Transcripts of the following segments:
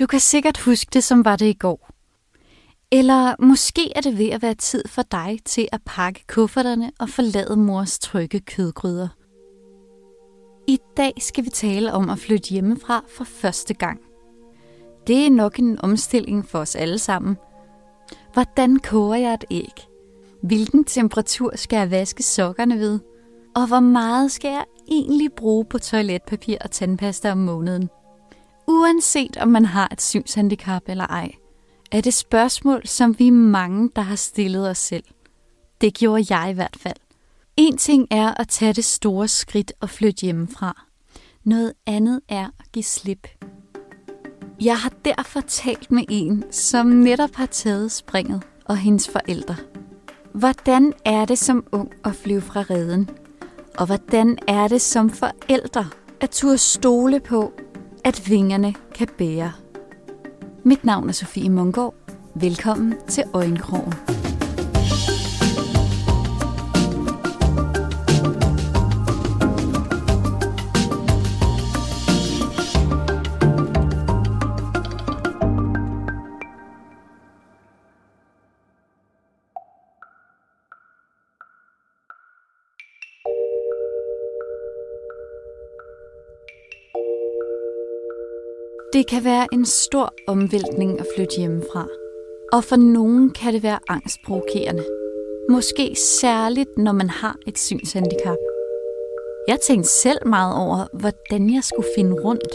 Du kan sikkert huske det, som var det i går. Eller måske er det ved at være tid for dig til at pakke kufferterne og forlade mors trygge kødgryder. I dag skal vi tale om at flytte hjemmefra for første gang. Det er nok en omstilling for os alle sammen. Hvordan koger jeg et æg? Hvilken temperatur skal jeg vaske sokkerne ved? Og hvor meget skal jeg egentlig bruge på toiletpapir og tandpasta om måneden? Uanset om man har et synshandicap eller ej, er det spørgsmål, som vi er mange, der har stillet os selv. Det gjorde jeg i hvert fald. En ting er at tage det store skridt og flytte hjemmefra. Noget andet er at give slip. Jeg har derfor talt med en, som netop har taget springet, og hendes forældre. Hvordan er det som ung at flyve fra redden? Og hvordan er det som forældre at turde stole på, at vingerne kan bære? Mit navn er Sofie Mungård. Velkommen til Øjenkrogen. Det kan være en stor omvæltning at flytte hjemmefra. Og for nogen kan det være angstprovokerende. Måske særligt, når man har et synshandicap. Jeg tænkte selv meget over, hvordan jeg skulle finde rundt.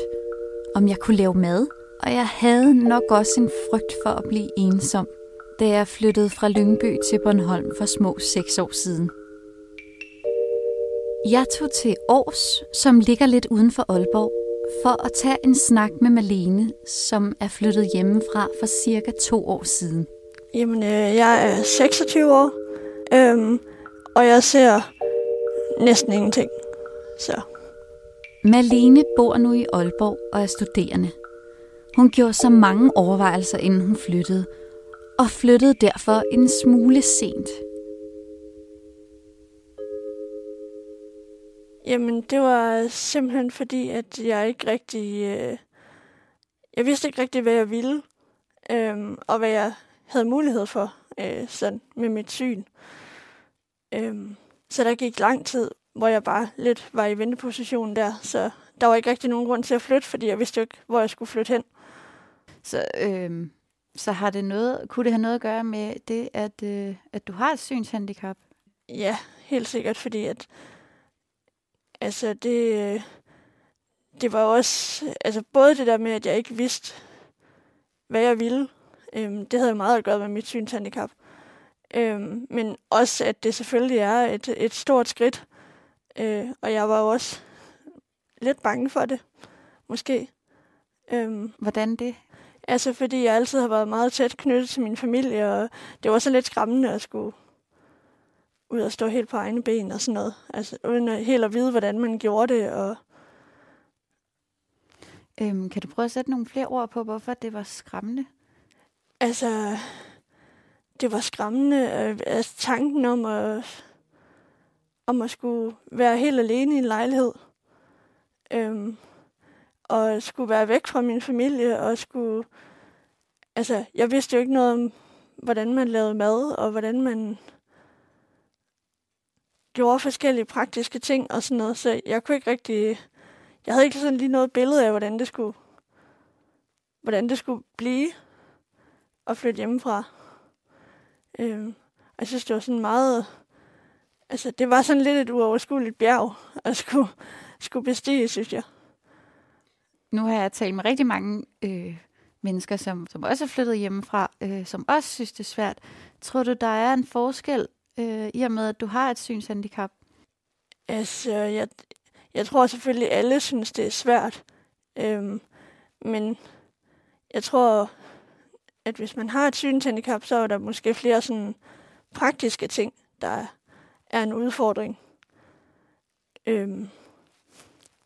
Om jeg kunne lave mad. Og jeg havde nok også en frygt for at blive ensom, da jeg flyttede fra Lyngby til Bornholm for små seks år siden. Jeg tog til Års, som ligger lidt uden for Aalborg, for at tage en snak med Malene, som er flyttet hjemmefra for cirka to år siden. Jamen, øh, jeg er 26 år, øhm, og jeg ser næsten ingenting. Så. Malene bor nu i Aalborg og er studerende. Hun gjorde så mange overvejelser, inden hun flyttede, og flyttede derfor en smule sent. Jamen, det var simpelthen fordi, at jeg ikke rigtig... Øh, jeg vidste ikke rigtig, hvad jeg ville, øh, og hvad jeg havde mulighed for øh, sådan med mit syn. Øh, så der gik lang tid, hvor jeg bare lidt var i ventepositionen der, så der var ikke rigtig nogen grund til at flytte, fordi jeg vidste jo ikke, hvor jeg skulle flytte hen. Så, øh, så har det noget, kunne det have noget at gøre med det, at, øh, at du har et synshandicap? Ja, helt sikkert, fordi at Altså, det, det var også, altså både det der med, at jeg ikke vidste, hvad jeg ville, øhm, det havde meget at gøre med mit synshandicap. Øhm, men også, at det selvfølgelig er et, et stort skridt, øh, og jeg var også lidt bange for det, måske. Øhm, Hvordan det? Altså, fordi jeg altid har været meget tæt knyttet til min familie, og det var så lidt skræmmende at skulle ud og stå helt på egne ben og sådan noget. Altså uden at, helt at vide, hvordan man gjorde det. Og øhm, kan du prøve at sætte nogle flere ord på, hvorfor det var skræmmende? Altså, det var skræmmende. Øh, altså, tanken om at, om at skulle være helt alene i en lejlighed. Øhm, og skulle være væk fra min familie, og skulle... Altså, jeg vidste jo ikke noget om, hvordan man lavede mad, og hvordan man gjorde forskellige praktiske ting og sådan noget, så jeg kunne ikke rigtig... Jeg havde ikke sådan lige noget billede af, hvordan det skulle, hvordan det skulle blive at flytte hjemmefra. Øhm, jeg synes, det var sådan meget... Altså, det var sådan lidt et uoverskueligt bjerg at skulle, skulle bestige, synes jeg. Nu har jeg talt med rigtig mange øh, mennesker, som, som også er flyttet hjemmefra, øh, som også synes, det er svært. Tror du, der er en forskel øh, i og med, at du har et synshandicap? Altså, jeg, jeg tror selvfølgelig, alle synes, det er svært. Øhm, men jeg tror, at hvis man har et synshandicap, så er der måske flere sådan praktiske ting, der er en udfordring. Øhm,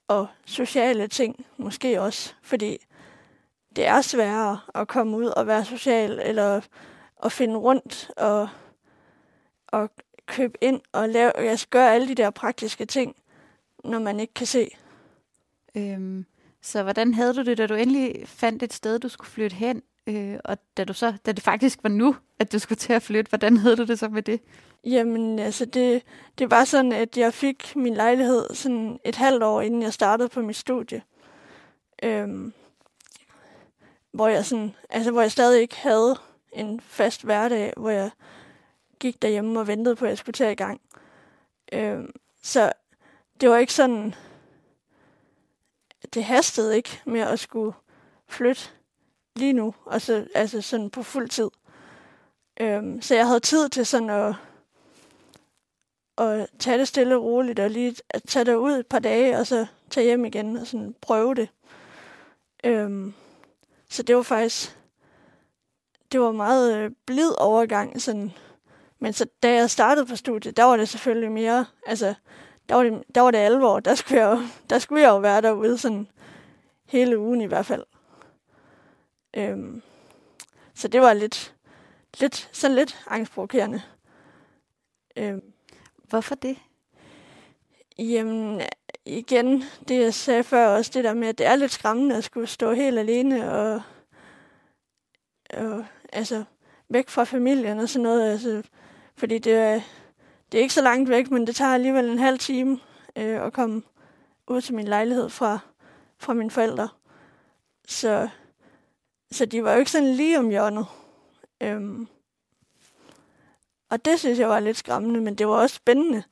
og sociale ting måske også, fordi det er sværere at komme ud og være social, eller at finde rundt og at købe ind og lave, altså gøre alle de der praktiske ting, når man ikke kan se. Øhm, Så hvordan havde du det, da du endelig fandt et sted, du skulle flytte hen? Øh, og da, du så, da det faktisk var nu, at du skulle til at flytte, hvordan havde du det så med det? Jamen, altså, det, det var sådan, at jeg fik min lejlighed sådan et halvt år, inden jeg startede på mit studie. Øhm, hvor jeg sådan, altså, hvor jeg stadig ikke havde en fast hverdag, hvor jeg gik derhjemme og ventede på, at jeg skulle tage i gang. Øh, så det var ikke sådan, det hastede ikke med at skulle flytte lige nu, og så, altså sådan på fuld tid. Øhm, så jeg havde tid til sådan at, at tage det stille og roligt, og lige at tage det ud et par dage, og så tage hjem igen og sådan prøve det. Øhm, så det var faktisk, det var meget øh, blid overgang, sådan. Men så da jeg startede på studiet, der var det selvfølgelig mere, altså, der var det, der var det alvor. Der skulle, jeg, der skulle jeg jo være derude sådan hele ugen i hvert fald. Øhm, så det var lidt, lidt, sådan lidt angstprovokerende. Øhm, Hvorfor det? Jamen, igen, det jeg sagde før også, det der med, at det er lidt skræmmende at skulle stå helt alene og, og altså, væk fra familien og sådan noget. Altså, fordi det er, det er ikke så langt væk, men det tager alligevel en halv time øh, at komme ud til min lejlighed fra, fra mine forældre. Så, så de var jo ikke sådan lige om hjørnet. Øhm, og det synes jeg var lidt skræmmende, men det var også spændende.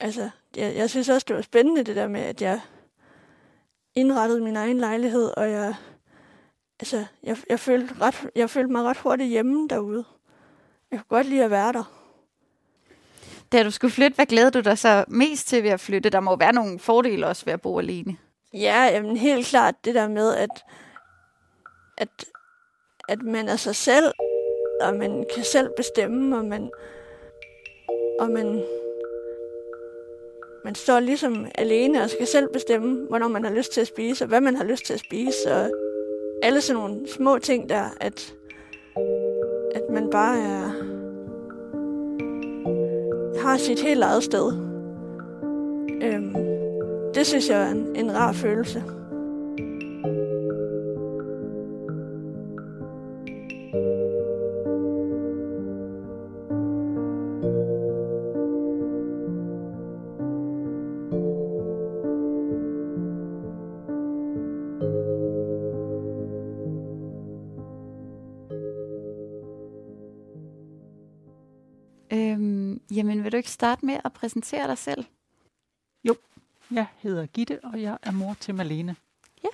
Altså, jeg, jeg synes også, det var spændende, det der med, at jeg indrettede min egen lejlighed, og jeg, altså, jeg, jeg, følte ret, jeg følte mig ret hurtigt hjemme derude. Jeg kunne godt lide at være der. Da du skulle flytte, hvad glæder du dig så mest til ved at flytte? Der må være nogle fordele også ved at bo alene. Ja, jamen helt klart det der med, at, at, at man er sig selv, og man kan selv bestemme, og man, og man, man står ligesom alene og skal selv bestemme, hvornår man har lyst til at spise, og hvad man har lyst til at spise, og alle sådan nogle små ting der, at, at man bare er, har sit helt eget sted. Øhm, det synes jeg er en, en rar følelse. Jamen, vil du ikke starte med at præsentere dig selv? Jo, jeg hedder Gitte, og jeg er mor til Malene. Ja.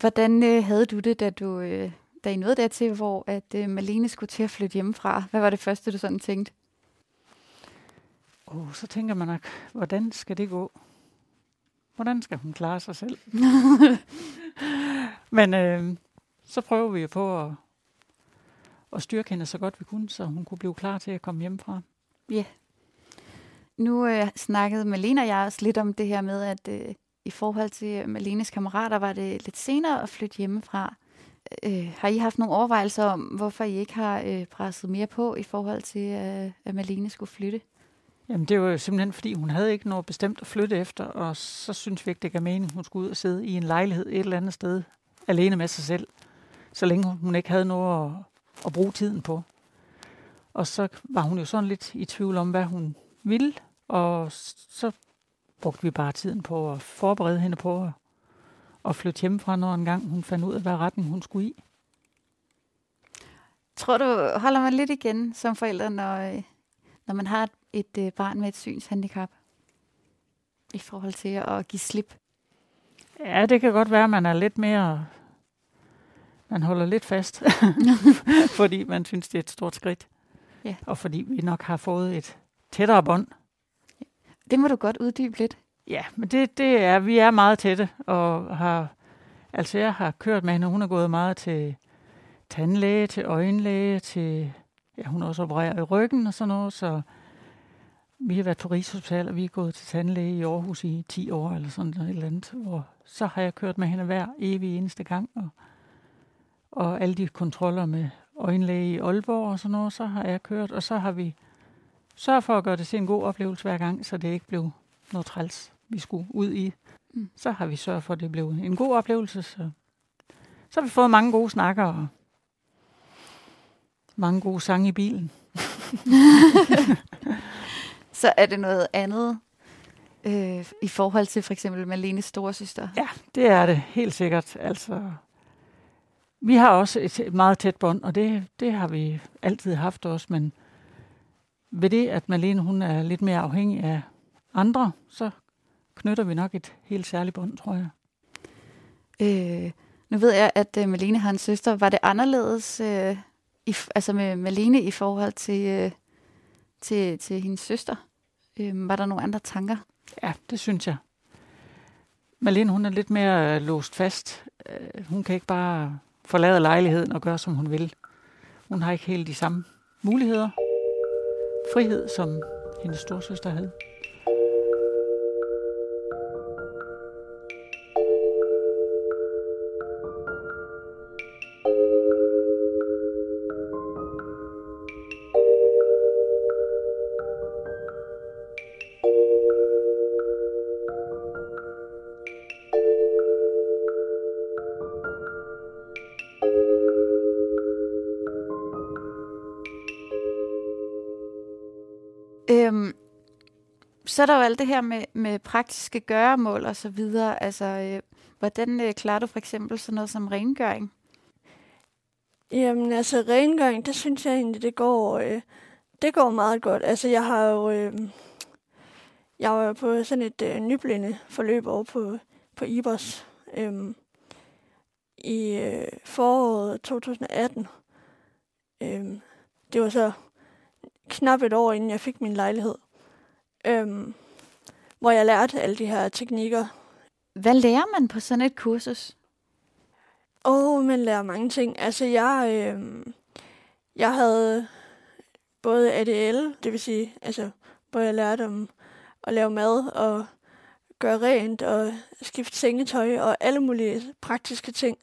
Hvordan øh, havde du det, da du øh, da I nåede dertil, hvor at øh, Malene skulle til at flytte hjemmefra? Hvad var det første, du sådan tænkte? Oh, så tænker man nok, hvordan skal det gå? Hvordan skal hun klare sig selv? Men øh, så prøver vi på at og styrke hende så godt vi kunne, så hun kunne blive klar til at komme hjemmefra. Ja. Yeah. Nu øh, snakkede Malene og jeg også lidt om det her med, at øh, i forhold til Malenes kammerater var det lidt senere at flytte hjemmefra. Øh, har I haft nogle overvejelser om, hvorfor I ikke har øh, presset mere på i forhold til, øh, at Malene skulle flytte? Jamen det var jo simpelthen, fordi hun havde ikke noget bestemt at flytte efter, og så synes vi ikke, det gav mening, hun skulle ud og sidde i en lejlighed et eller andet sted, alene med sig selv, så længe hun ikke havde noget at, bruge tiden på. Og så var hun jo sådan lidt i tvivl om, hvad hun ville, og så brugte vi bare tiden på at forberede hende på at, flytte hjemmefra, når en gang hun fandt ud af, hvad retning hun skulle i. Tror du, holder man lidt igen som forældre, når, når man har et, et øh, barn med et synshandicap? I forhold til at give slip? Ja, det kan godt være, at man er lidt mere man holder lidt fast, fordi man synes, det er et stort skridt. Ja. Og fordi vi nok har fået et tættere bånd. Det må du godt uddybe lidt. Ja, men det, det er, vi er meget tætte, og har, altså jeg har kørt med hende, hun er gået meget til tandlæge, til øjenlæge, til, ja, hun har også opereret i ryggen og sådan noget, så vi har været på Rigshospital, og vi er gået til tandlæge i Aarhus i 10 år, eller sådan noget eller andet, og så har jeg kørt med hende hver evig eneste gang, og og alle de kontroller med øjenlæge i Aalborg og sådan noget, så har jeg kørt, og så har vi sørget for at gøre det til en god oplevelse hver gang, så det ikke blev noget træls, vi skulle ud i. Mm. Så har vi sørget for, at det blev en god oplevelse. Så, så har vi fået mange gode snakker og mange gode sange i bilen. så er det noget andet øh, i forhold til for eksempel Malenes storesøster? Ja, det er det helt sikkert. Altså, vi har også et meget tæt bånd, og det, det har vi altid haft også, men ved det, at Malene hun er lidt mere afhængig af andre, så knytter vi nok et helt særligt bånd, tror jeg. Øh, nu ved jeg, at uh, Malene har en søster. Var det anderledes øh, i, altså med Malene i forhold til, øh, til, til hendes søster? Øh, var der nogle andre tanker? Ja, det synes jeg. Malene, hun er lidt mere øh, låst fast. Øh, hun kan ikke bare forlade lejligheden og gøre, som hun vil. Hun har ikke helt de samme muligheder. Frihed, som hendes storsøster havde. Så er der jo alt det her med, med praktiske gøremål og så videre. Altså, øh, hvordan øh, klarer du for eksempel sådan noget som rengøring? Jamen altså, rengøring, det synes jeg egentlig, det går, øh, det går meget godt. Altså, jeg har jo... Øh, jeg var på sådan et øh, nyblinde forløb over på, på IBOS øh, i øh, foråret 2018. Øh, det var så knap et år, inden jeg fik min lejlighed. Øhm, hvor jeg lærte alle de her teknikker. Hvad lærer man på sådan et kursus? Åh, oh, man lærer mange ting. Altså, jeg, øh, jeg havde både ADL, det vil sige, altså, hvor jeg lærte om at lave mad og gøre rent og skifte sengetøj og alle mulige praktiske ting.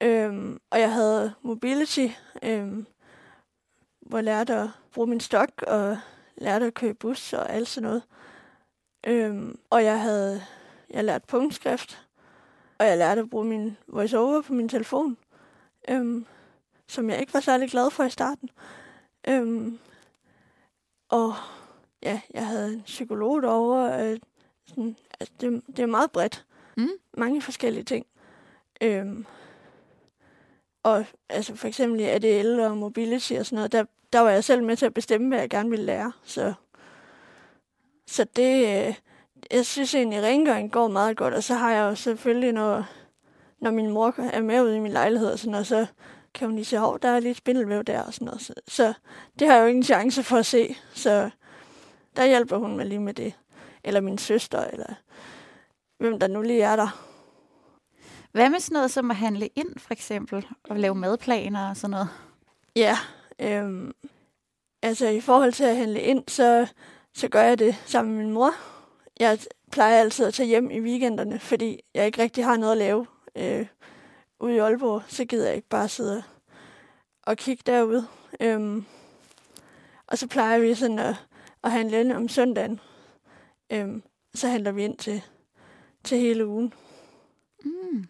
Øhm, og jeg havde mobility, øhm, hvor jeg lærte at bruge min stok og lærte at køre bus og alt sådan noget. Øhm, og jeg havde jeg lært punktskrift, og jeg lærte at bruge min voiceover på min telefon, øhm, som jeg ikke var særlig glad for i starten. Øhm, og ja, jeg havde en psykolog derovre. Øh, sådan, altså det, det er meget bredt. Mm. Mange forskellige ting. Øhm, og altså for eksempel i ADL og mobility og sådan noget, der, der var jeg selv med til at bestemme, hvad jeg gerne ville lære. Så, så det, øh, jeg synes egentlig, rengøring går meget godt. Og så har jeg jo selvfølgelig, når, når min mor er med ude i min lejlighed og sådan noget, så kan hun lige sige, at der er lidt spindelvæv der og sådan noget. Så, så det har jeg jo ingen chance for at se. Så der hjælper hun mig lige med det. Eller min søster, eller hvem der nu lige er der. Hvad med sådan noget som at handle ind, for eksempel, og lave madplaner og sådan noget? Ja, øhm, altså i forhold til at handle ind, så, så gør jeg det sammen med min mor. Jeg plejer altid at tage hjem i weekenderne, fordi jeg ikke rigtig har noget at lave øh, ude i Aalborg. Så gider jeg ikke bare sidde og kigge derude. Øhm, og så plejer vi sådan at, at handle ind om søndagen. Øhm, så handler vi ind til, til hele ugen. Mm.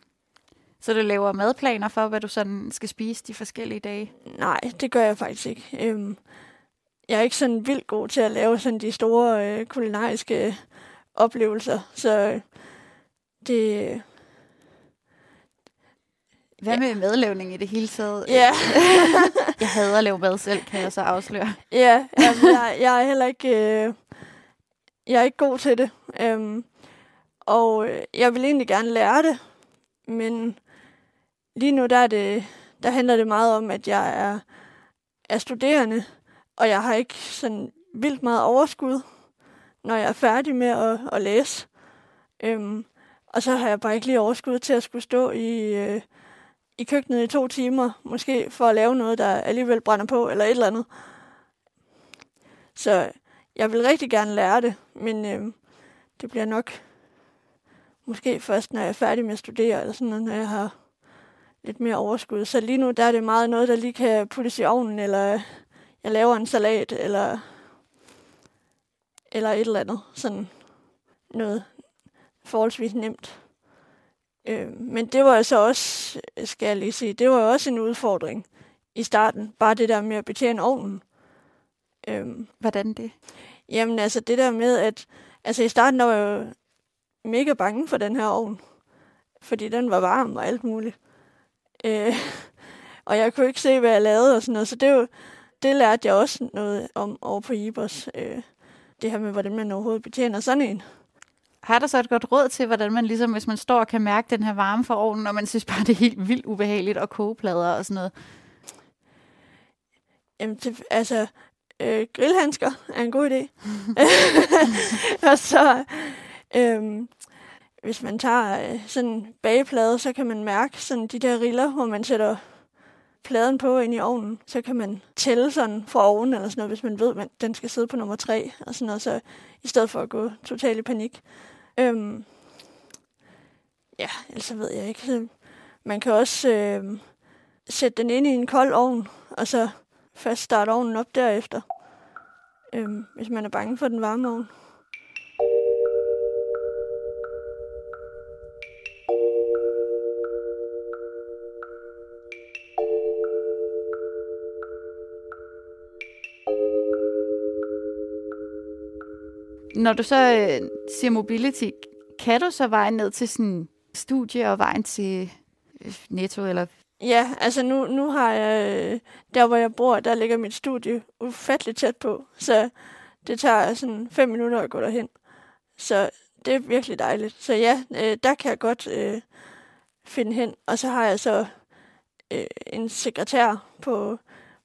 Så du laver madplaner for, hvad du sådan skal spise de forskellige dage? Nej, det gør jeg faktisk ikke. Øhm, jeg er ikke sådan vildt god til at lave sådan de store øh, kulinariske oplevelser, så det... Hvad ja. med madlavning i det hele taget? Ja. jeg hader at lave mad selv, kan jeg så afsløre. Ja, jamen, jeg, jeg er heller ikke... Øh, jeg er ikke god til det. Øhm, og øh, jeg vil egentlig gerne lære det, men lige nu der, er det, der handler det meget om, at jeg er, er studerende, og jeg har ikke sådan vildt meget overskud, når jeg er færdig med at, at læse. Øhm, og så har jeg bare ikke lige overskud til at skulle stå i, øh, i køkkenet i to timer, måske for at lave noget, der alligevel brænder på, eller et eller andet. Så jeg vil rigtig gerne lære det, men øh, det bliver nok måske først, når jeg er færdig med at studere, eller sådan noget, når jeg har lidt mere overskud. Så lige nu der er det meget noget, der lige kan puttes i ovnen, eller jeg laver en salat, eller, eller et eller andet. Sådan noget forholdsvis nemt. Øh, men det var så også, skal jeg lige sige, det var også en udfordring i starten. Bare det der med at betjene ovnen. Øh, Hvordan det? Jamen altså det der med, at altså i starten der var jeg jo mega bange for den her ovn. Fordi den var varm og alt muligt. Øh, og jeg kunne ikke se, hvad jeg lavede og sådan noget. Så det, var, det lærte jeg også noget om over på Ibers. Øh, det her med, hvordan man overhovedet betjener sådan en. Har der så et godt råd til, hvordan man ligesom, hvis man står og kan mærke den her varme fra ovnen, og man synes bare, det er helt vildt ubehageligt at koge plader og sådan noget? Jamen, det, altså, øh, grillhandsker er en god idé. og så, øh, hvis man tager øh, sådan en bageplade, så kan man mærke sådan de der riller, hvor man sætter pladen på ind i ovnen, så kan man tælle sådan fra oven eller sådan noget, hvis man ved, at den skal sidde på nummer tre, og sådan noget, så i stedet for at gå totalt i panik. Øhm, ja, ellers ved jeg ikke. Så man kan også øh, sætte den ind i en kold ovn, og så først starte ovnen op derefter, øhm, hvis man er bange for den varme ovn. Når du så øh, siger mobility, kan du så vejen ned til sådan studie og vejen til øh, Netto eller Ja, altså nu, nu har jeg, øh, der hvor jeg bor, der ligger mit studie ufatteligt tæt på, så det tager sådan fem minutter at gå derhen. Så det er virkelig dejligt. Så ja, øh, der kan jeg godt øh, finde hen. Og så har jeg så øh, en sekretær på,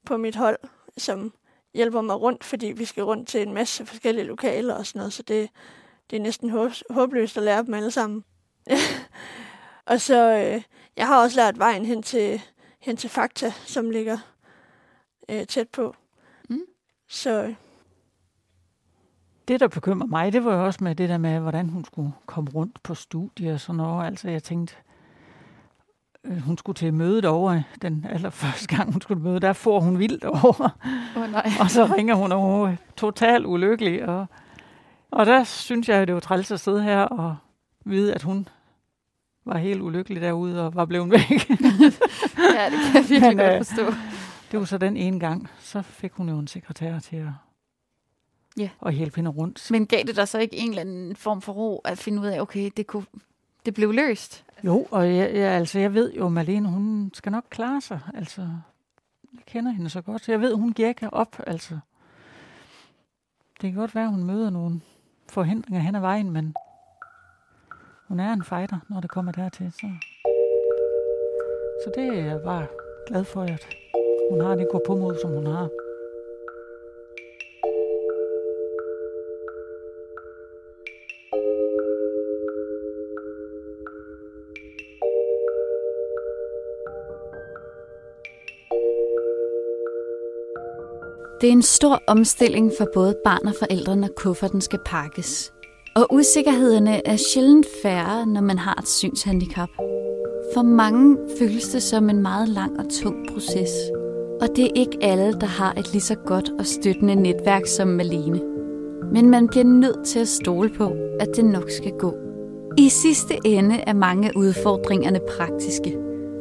på mit hold, som hjælper mig rundt, fordi vi skal rundt til en masse forskellige lokaler og sådan noget, så det, det er næsten håbløst at lære dem alle sammen. og så, øh, jeg har også lært vejen hen til, hen til Fakta, som ligger øh, tæt på. Mm. Så det, der bekymrer mig, det var jo også med det der med, hvordan hun skulle komme rundt på studier og sådan noget. Altså, jeg tænkte, øh, hun skulle til mødet over den allerførste gang, hun skulle møde, der får hun vildt over. Oh, nej. og så ringer hun over totalt ulykkelig. Og, og der synes jeg, det var træls at sidde her og vide, at hun var helt ulykkelig derude og var blevet væk. ja, det kan jeg virkelig godt øh, forstå. Det var så den ene gang. Så fik hun jo en sekretær til at, ja. at hjælpe hende rundt. Men gav det der så ikke en eller anden form for ro at finde ud af, okay, det, kunne, det blev løst? Jo, og jeg, jeg, altså, jeg ved jo, Malene, hun skal nok klare sig. Altså, jeg kender hende så godt, jeg ved, hun gækker op. Altså. Det kan godt være, hun møder nogle forhindringer hen ad vejen, men hun er en fighter, når det kommer dertil. Så, så det er jeg bare glad for, at hun har det gå på mod, som hun har. Det er en stor omstilling for både barn og forældre, når kufferten skal pakkes. Og usikkerhederne er sjældent færre, når man har et synshandicap. For mange føles det som en meget lang og tung proces. Og det er ikke alle, der har et lige så godt og støttende netværk som Malene. Men man bliver nødt til at stole på, at det nok skal gå. I sidste ende er mange af udfordringerne praktiske.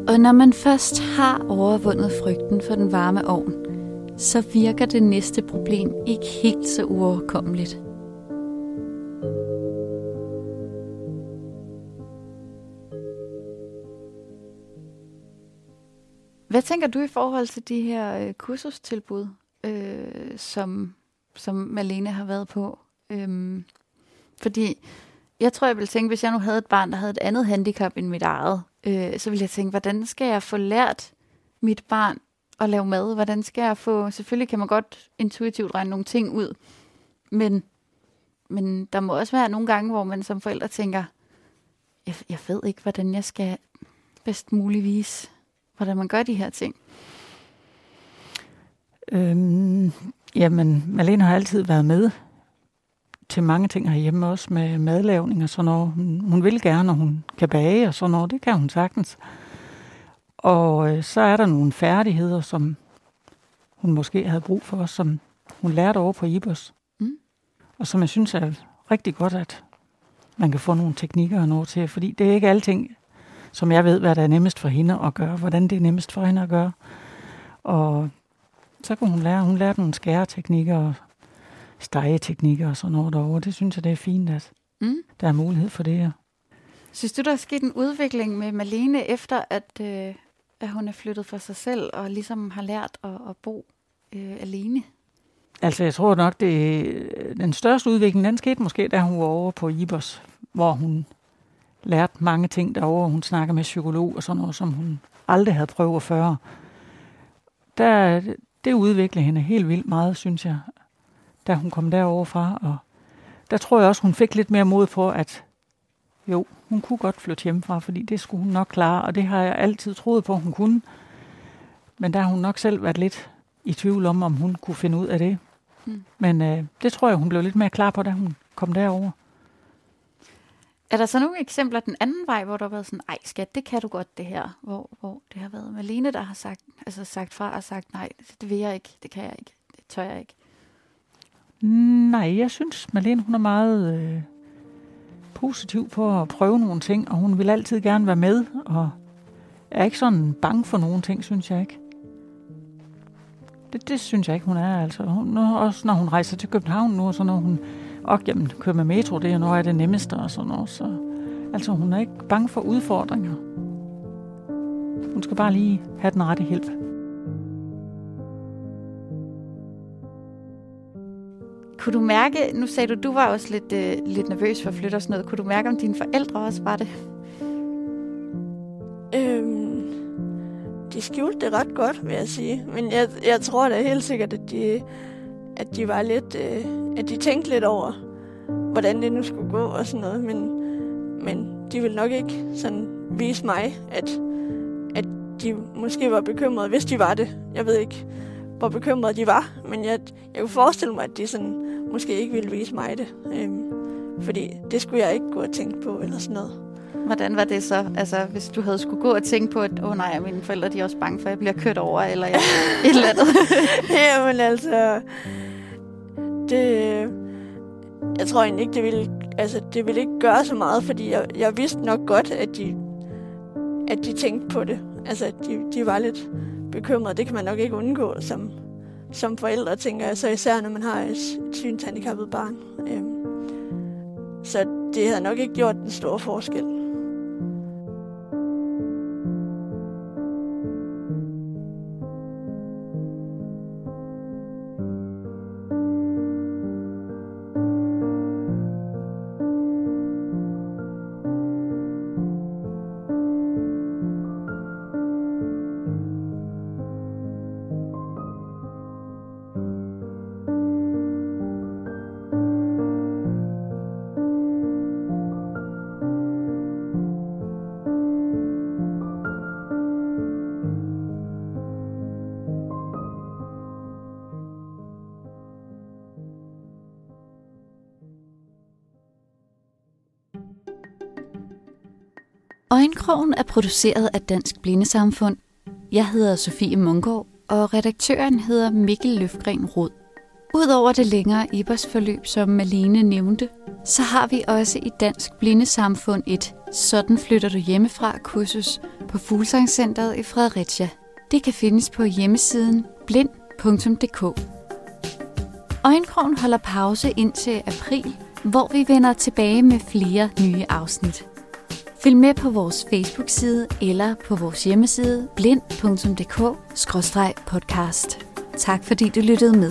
Og når man først har overvundet frygten for den varme ovn, så virker det næste problem ikke helt så uoverkommeligt. Hvad tænker du i forhold til de her øh, kursustilbud, øh, som, som Malene har været på? Øhm, fordi jeg tror, jeg ville tænke, hvis jeg nu havde et barn, der havde et andet handicap end mit eget, øh, så ville jeg tænke, hvordan skal jeg få lært mit barn at lave mad? Hvordan skal jeg få... Selvfølgelig kan man godt intuitivt regne nogle ting ud, men, men der må også være nogle gange, hvor man som forældre tænker, jeg, jeg ved ikke, hvordan jeg skal bedst muligt vise, hvordan man gør de her ting? Øhm, jamen, Malene har altid været med til mange ting herhjemme, også med madlavning og sådan noget. Hun, hun vil gerne, og hun kan bage og sådan noget. Det kan hun sagtens. Og øh, så er der nogle færdigheder, som hun måske havde brug for, som hun lærte over på Ibers. Mm. Og som jeg synes er rigtig godt, at man kan få nogle teknikker og noget til, fordi det er ikke alting, som jeg ved, hvad der er nemmest for hende at gøre, hvordan det er nemmest for hende at gøre. Og så kunne hun lære, hun lærte nogle skæreteknikker og stegeteknikker og sådan noget derovre. Det synes jeg, det er fint, at mm. der er mulighed for det. Synes du, der er sket en udvikling med Malene, efter at, øh, at hun er flyttet for sig selv og ligesom har lært at, at bo øh, alene? Altså, jeg tror nok, det den største udvikling, den skete måske, da hun var over på Ibers, hvor hun lærte mange ting derovre. Hun snakkede med psykolog og sådan noget, som hun aldrig havde prøvet før. Der, det udviklede hende helt vildt meget, synes jeg, da hun kom derover fra. Og der tror jeg også, hun fik lidt mere mod på, at jo, hun kunne godt flytte hjemmefra, fordi det skulle hun nok klare, og det har jeg altid troet på, hun kunne. Men der har hun nok selv været lidt i tvivl om, om hun kunne finde ud af det. Mm. Men øh, det tror jeg, hun blev lidt mere klar på, da hun kom derover. Er der så nogle eksempler den anden vej, hvor du har været sådan, ej skat, det kan du godt det her, hvor, hvor det har været Malene, der har sagt, altså sagt fra og sagt, nej, det vil jeg ikke, det kan jeg ikke, det tør jeg ikke? Nej, jeg synes, Malene hun er meget øh, positiv på at prøve nogle ting, og hun vil altid gerne være med, og er ikke sådan bange for nogle ting, synes jeg ikke. Det, det synes jeg ikke, hun er. Altså. Hun, også når hun rejser til København nu, så når hun og jamen, kører med metro, det er jo noget af det nemmeste og sådan noget. Så, altså, hun er ikke bange for udfordringer. Hun skal bare lige have den rette hjælp. Kunne du mærke, nu sagde du, du var også lidt, øh, lidt nervøs for at flytte og sådan noget. Kunne du mærke, om dine forældre også var det? Øhm, de skjulte det ret godt, vil jeg sige. Men jeg, jeg tror da helt sikkert, at de, at de var lidt... Øh, at de tænkte lidt over, hvordan det nu skulle gå og sådan noget. Men, men de ville nok ikke sådan vise mig, at, at de måske var bekymrede, hvis de var det. Jeg ved ikke, hvor bekymrede de var, men jeg, jeg kunne forestille mig, at de sådan måske ikke ville vise mig det. Øhm, fordi det skulle jeg ikke gå og tænke på, eller sådan noget. Hvordan var det så, altså, hvis du havde skulle gå og tænke på, at åh oh, nej, mine forældre de er også bange for, at jeg bliver kørt over, eller jeg, et eller andet? Jamen altså, det, jeg tror egentlig ikke, det ville, altså, det ville ikke gøre så meget, fordi jeg, jeg vidste nok godt, at de, at de tænkte på det. Altså, de, de var lidt bekymret. Det kan man nok ikke undgå som, som forældre, tænker jeg. Så især når man har et, et synshandicappet barn. Øhm, så det havde nok ikke gjort den store forskel. Øjenkrogen er produceret af Dansk Blindesamfund. Jeg hedder Sofie Mungård, og redaktøren hedder Mikkel Løfgren Rod. Udover det længere Ibers forløb, som Malene nævnte, så har vi også i Dansk Blindesamfund et Sådan flytter du hjemmefra kursus på Fuglsangscenteret i Fredericia. Det kan findes på hjemmesiden blind.dk. Øjenkrogen holder pause indtil april, hvor vi vender tilbage med flere nye afsnit. Følg med på vores Facebook-side eller på vores hjemmeside blind.dk-podcast. Tak fordi du lyttede med.